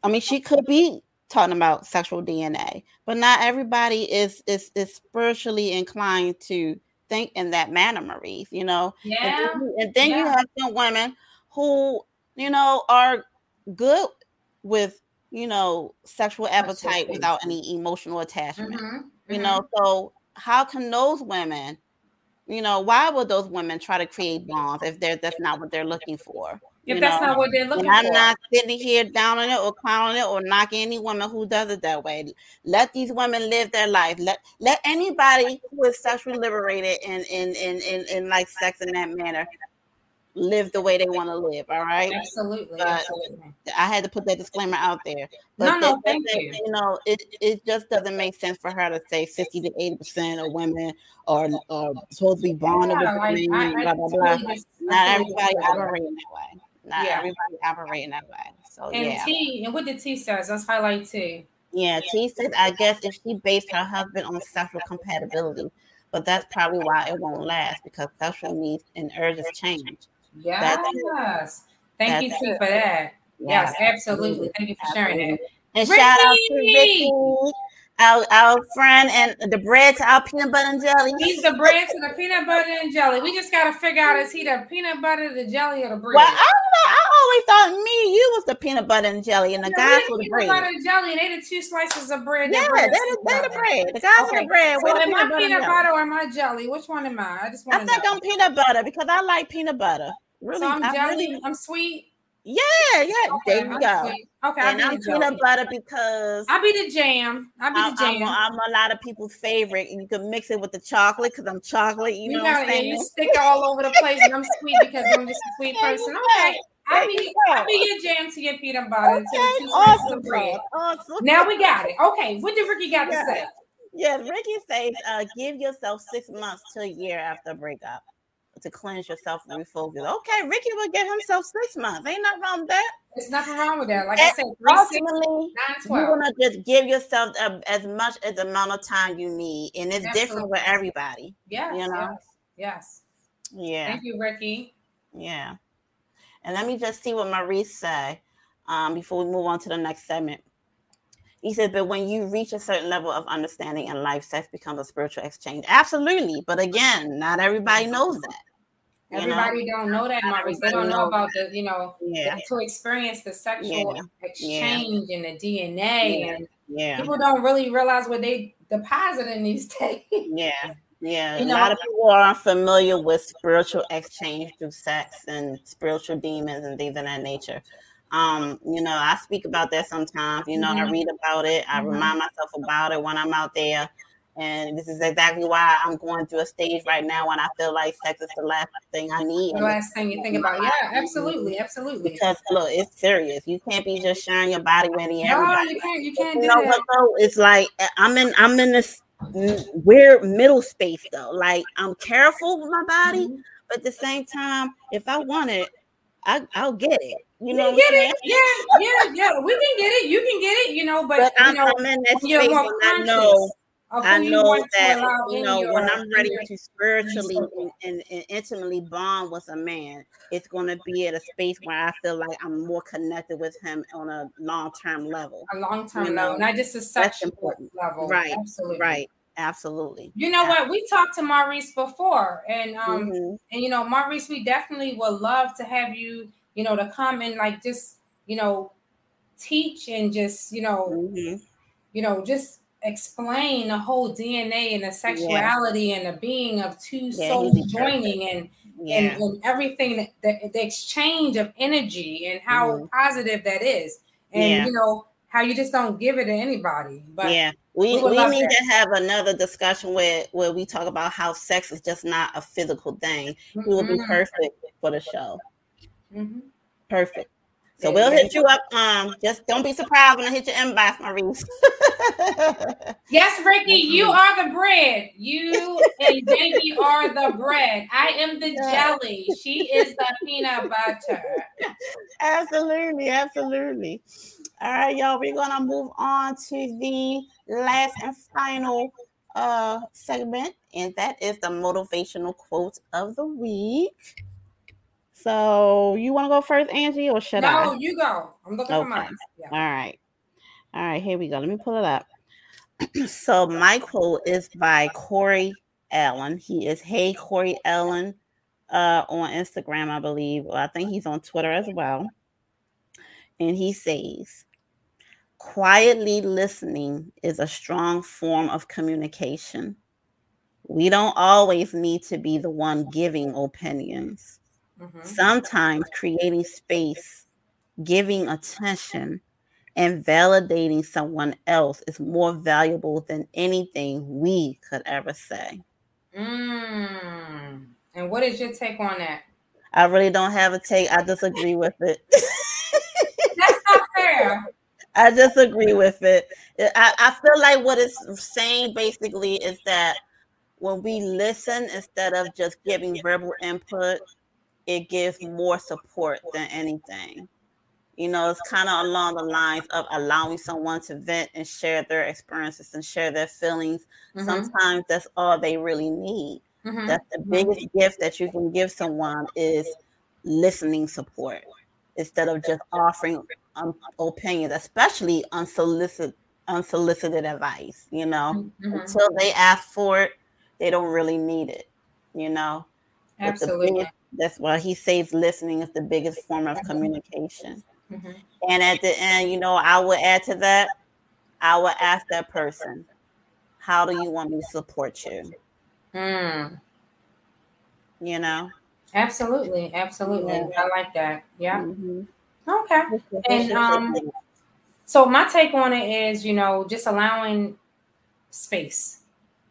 I mean, she could be talking about sexual DNA, but not everybody is is is spiritually inclined to think in that manner, Maurice. You know, yeah. And then, and then yeah. you have some women who you know are good with you know sexual appetite without any emotional attachment. Mm-hmm. You mm-hmm. know, so how can those women? You know, why would those women try to create bonds if they're that's not what they're looking for? If that's know? not what they're looking I'm for. not sitting here down on it or clowning it or knocking any woman who does it that way. Let these women live their life. Let let anybody who is sexually liberated and in in in, in like sex in that manner live the way they want to live. All right. Absolutely. But absolutely. I had to put that disclaimer out there. But no, no, thank you. You know, it, it just doesn't make sense for her to say 50 to 80 percent of women are, are supposed to be bonded yeah, like, I, blah, blah, blah. Not everybody operating that way. Not yeah. everybody operating that way. So and yeah. T and what did T says? Let's highlight T. Yeah, T says I guess if she based her husband on sexual compatibility, but that's probably why it won't last because sexual needs and urges change. Yes. Thank you, T, for that. Yes, absolutely. Thank you for sharing that. And Ricky! shout out to Ricky our, our friend and the bread to our peanut butter and jelly. He's the bread to the peanut butter and jelly. We just got to figure out is he the peanut butter, the jelly, or the bread? Well, I don't know. I always thought me, you was the peanut butter and jelly, and the yeah, guys were the bread. Peanut butter and jelly, and they the two slices of bread. Yeah, they're, the, they're the bread. The guys okay. are the bread. So am I peanut butter or am I jelly? Which one am I? I just want I think know. I'm peanut butter because I like peanut butter. Really, so I'm I jelly. Really, I'm sweet. Yeah, yeah. Okay, there you go. Okay, and I'm peanut butter because I'll be the jam. I'll be I'm, the jam. I'm, I'm, a lot of people's favorite. and You can mix it with the chocolate because I'm chocolate. You, you know, what I'm saying? you stick it all over the place, and I'm sweet because I'm just a sweet <laughs> person. Okay. I'll be, be your jam to your peanut butter okay. to awesome. bread. Awesome. Now we got it. Okay, what did Ricky got yeah. to say? Yeah, Ricky says, uh, give yourself six months to a year after breakup to cleanse yourself and refocus. Okay, Ricky will give himself six months. Ain't nothing wrong with that. There's nothing wrong with that. Like I said, ultimately, you want to just give yourself a, as much as the amount of time you need, and it's Absolutely. different with everybody. Yes, you know. Yes, yes. Yeah. Thank you, Ricky. Yeah. And let me just see what Maurice say um, before we move on to the next segment. He said, but when you reach a certain level of understanding in life, sex becomes a spiritual exchange. Absolutely. But again, not everybody knows that. Everybody know? don't know that, Maurice. They don't know about the, you know, yeah. to experience the sexual yeah. exchange yeah. and the DNA. Yeah. And yeah. people don't really realize what they deposit in these <laughs> days. Yeah. Yeah. You a lot of people are unfamiliar with spiritual exchange through sex and spiritual demons and things of that nature. Um, you know, I speak about that sometimes. You know, mm-hmm. I read about it, I mm-hmm. remind myself about it when I'm out there. And this is exactly why I'm going through a stage right now when I feel like sex is the last thing I need. The last thing you think about. Yeah, absolutely, absolutely. Because look, it's serious. You can't be just sharing your body with everybody. No, you can't. You can't. You know what though? It's like eh, I'm in. I'm in this weird middle space though. Like I'm careful with my body, mm-hmm. But at the same time, if I want it, I, I'll get it. You know, get it. Yeah, yeah, yeah. We can get it. You can get it. You know, but, but I'm, you know, I'm in that space and I know I know that you know when I'm ready to spiritually and, and, and, intimately bond with a man, it's going to be at a space where I feel like I'm more connected with him on a long term level. A long term level, not just a sexual level. Right. Absolutely. Right. Absolutely. You know what? We talked to Maurice before, and um, mm-hmm. and you know, Maurice, we definitely would love to have you, you know, to come and like just, you know, teach and just, you know, mm-hmm. you know, just explain the whole DNA and the sexuality yeah. and the being of two yeah, souls joining and, yeah. and, and everything that, that, the exchange of energy and how mm-hmm. positive that is. And you know, how you just don't give it to anybody. But yeah, we, we, we need that. to have another discussion where where we talk about how sex is just not a physical thing. Mm-hmm. It will be perfect for the show. Mm-hmm. Perfect. So we'll hit you up. Um, just don't be surprised when I hit your inbox, Maurice. <laughs> yes, Ricky, you are the bread. You and baby are the <laughs> bread. I am the jelly. She is the peanut butter. Absolutely, absolutely. All right, y'all. We're gonna move on to the last and final uh segment, and that is the motivational quote of the week. So you want to go first, Angie, or should no, I? No, you go. I'm looking okay. for mine. Yeah. All right. All right, here we go. Let me pull it up. <clears throat> so my quote is by Corey Allen. He is Hey Corey Allen uh, on Instagram, I believe. Well, I think he's on Twitter as well. And he says, quietly listening is a strong form of communication. We don't always need to be the one giving opinions. Mm-hmm. Sometimes creating space, giving attention, and validating someone else is more valuable than anything we could ever say. Mm. And what is your take on that? I really don't have a take. I disagree with it. That's not fair. <laughs> I disagree with it. I, I feel like what it's saying basically is that when we listen instead of just giving verbal input, it gives more support than anything. You know, it's kind of along the lines of allowing someone to vent and share their experiences and share their feelings. Mm-hmm. Sometimes that's all they really need. Mm-hmm. That's the biggest mm-hmm. gift that you can give someone is listening support instead of just offering um, opinions, especially unsolicited unsolicited advice. You know, mm-hmm. until they ask for it, they don't really need it. You know, absolutely. That's why he says listening is the biggest form of communication. Mm-hmm. And at the end, you know, I would add to that, I would ask that person, how do you want me to support you? Mm. You know? Absolutely. Absolutely. Yeah. I like that. Yeah. Mm-hmm. Okay. And um, so my take on it is, you know, just allowing space.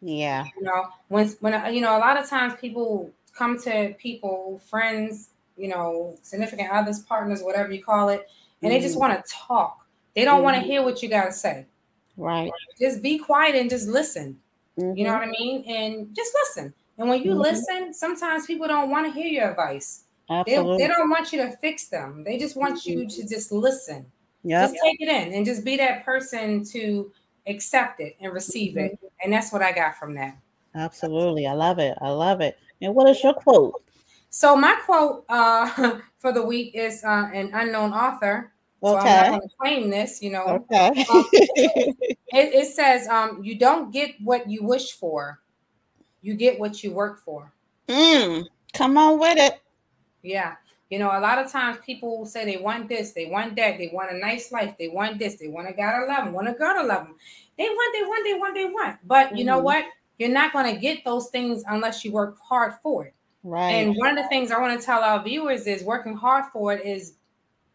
Yeah. You know, when when you know, a lot of times people come to people, friends, you know, significant others, partners, whatever you call it, and mm-hmm. they just mm-hmm. want to talk. They don't mm-hmm. want to hear what you got to say. Right. Just be quiet and just listen. Mm-hmm. You know mm-hmm. what I mean? And just listen. And when you mm-hmm. listen, sometimes people don't want to hear your advice. Absolutely. They, they don't want you to fix them. They just want you to just listen. Yep. Just take it in and just be that person to accept it and receive it. And that's what I got from that. Absolutely. I love it. I love it. And what is your quote? So my quote uh, <laughs> for the week is uh, an unknown author. So okay. I'm not going to claim this, you know. Okay. um, <laughs> it, it, says, um, "You don't get what you wish for, you get what you work for." Mm, come on with it. Yeah. You know, a lot of times people say they want this, they want that, they want a nice life, they want this, they want a guy to love them, want a girl to love them. They want, they want, they want, they want. But you mm-hmm. know what? You're not going to get those things unless you work hard for it. Right. And one of the things I want to tell our viewers is working hard for it is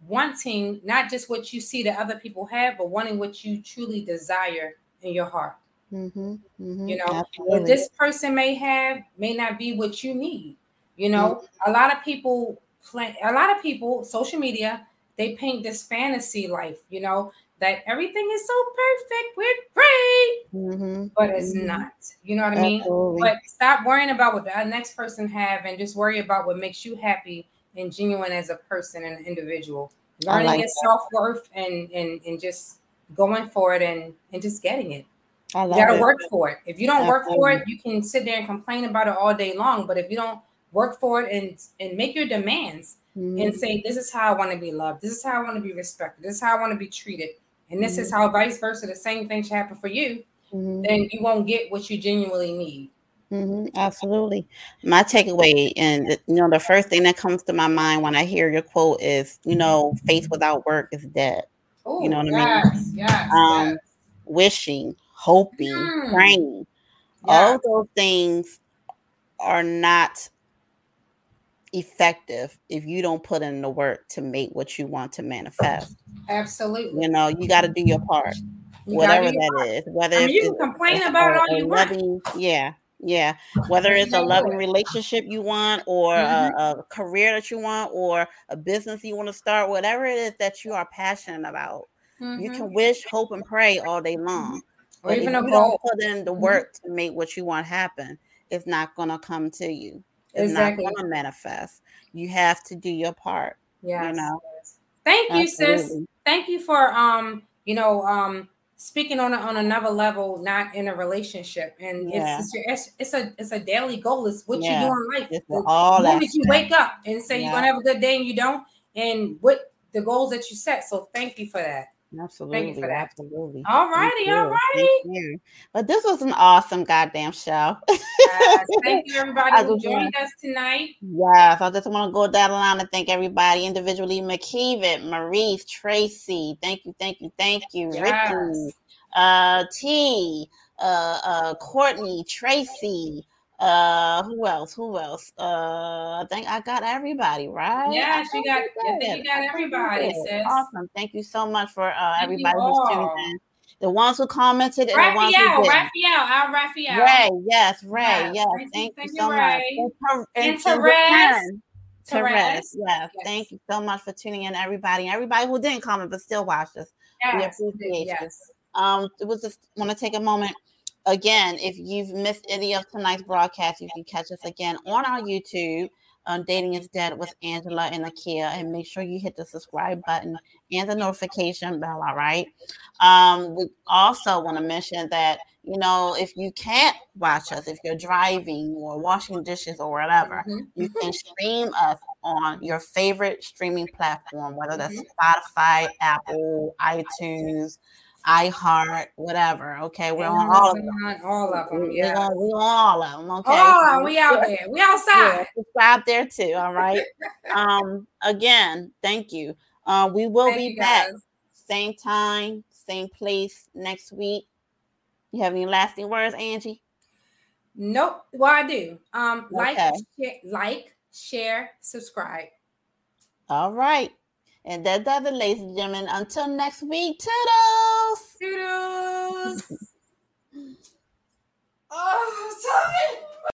wanting not just what you see that other people have, but wanting what you truly desire in your heart. Mm-hmm, mm-hmm, you know, absolutely. what this person may have may not be what you need. You know, mm-hmm. a lot of people play, a lot of people, social media, they paint this fantasy life. You know, that everything is so perfect, we're great, mm-hmm. but it's mm-hmm. not. You know what I mean? Absolutely. But stop worrying about what the next person have, and just worry about what makes you happy and genuine as a person and an individual. Learning like your self worth and and and just going for it and and just getting it. I you gotta it. work for it. If you don't Absolutely. work for it, you can sit there and complain about it all day long. But if you don't work for it and and make your demands mm-hmm. and say, "This is how I want to be loved. This is how I want to be respected. This is how I want to be treated," and this mm-hmm. is how vice versa, the same thing should happen for you. Mm-hmm. Then you won't get what you genuinely need. Mm-hmm, absolutely. My takeaway, and you know, the first thing that comes to my mind when I hear your quote is, you know, faith without work is dead. Ooh, you know what yes, I mean? Yes, um, yes. Wishing, hoping, mm. praying, all those things are not effective if you don't put in the work to make what you want to manifest. Absolutely. You know, you got to do your part, you whatever that part. is. Whether I mean, you can complain about it all you loving, want. Yeah, yeah. Whether it's a loving relationship you want, or mm-hmm. a, a, career that you want, or a business you want to start, whatever it is that you are passionate about, mm-hmm. you can wish, hope, and pray all day long. Or but even if you don't put in the mm-hmm. work mm-hmm. to make what you want happen, it's not going to come to you. It's exactly. not going to manifest. You have to do your part. Yeah. You know. Thank you, Absolutely. sis. Thank you for um, you know, um speaking on a, on another level, not in a relationship, and yeah. it's, it's, it's a it's a daily goal. It's what yeah. you do in life. It's the all moment you wake up and say yeah. you're gonna have a good day and you don't, and what the goals that you set. So thank you for that. Absolutely. Thank you for that. Absolutely. All righty. All righty. But this was an awesome goddamn show. yes, thank you, <laughs> everybody, who joined us tonight. Yes. I just want to go down the line and thank everybody individually. McKeevan, Maurice, Tracy. Thank you. Thank you. Thank you. Yes. Ricky, uh, T, uh, uh, Courtney, Tracy. Uh, who else? Who else? Uh, I think I got everybody right. Yeah, you got. I think you got everybody. Sis. Awesome. Thank you so much for uh, everybody who's tuned in. The ones who commented and Raphael, the ones who didn't. Raphael, Al Raphael. Ray, yes, Ray, yes. yes. Thank, thank, you, so Ray. much. And, and, and Therese. Therese, yes. yes. Thank you so much for tuning in, everybody. Everybody who didn't comment but still watched us. Yes, we appreciate yes. you. Um, it was just want to take a moment again, if you've missed any of tonight's broadcast, you can catch us again on our YouTube on Dating is Dead with Angela and Akia, And make sure you hit the subscribe button and the notification bell. All right. Um, we also want to mention that, you know, if you can't watch us, if you're driving or washing dishes or whatever, mm-hmm. you can stream us on your favorite streaming platform, whether that's mm-hmm. Spotify, Apple, iTunes iHeart, whatever. Okay, we're on all of them. All of them. Yeah, we're on, we're on all of them. Okay, oh, we out <laughs> there. We outside. Yeah, subscribe there too. All right. um. Again, thank you. Uh, we will thank be back same time, same place next week. You have any lasting words, Angie? Nope. Well, I do. Um, like, share, like, share, subscribe. All right. And that does it, ladies and gentlemen. Until next week, toodles. Toodles. <laughs> oh, sorry.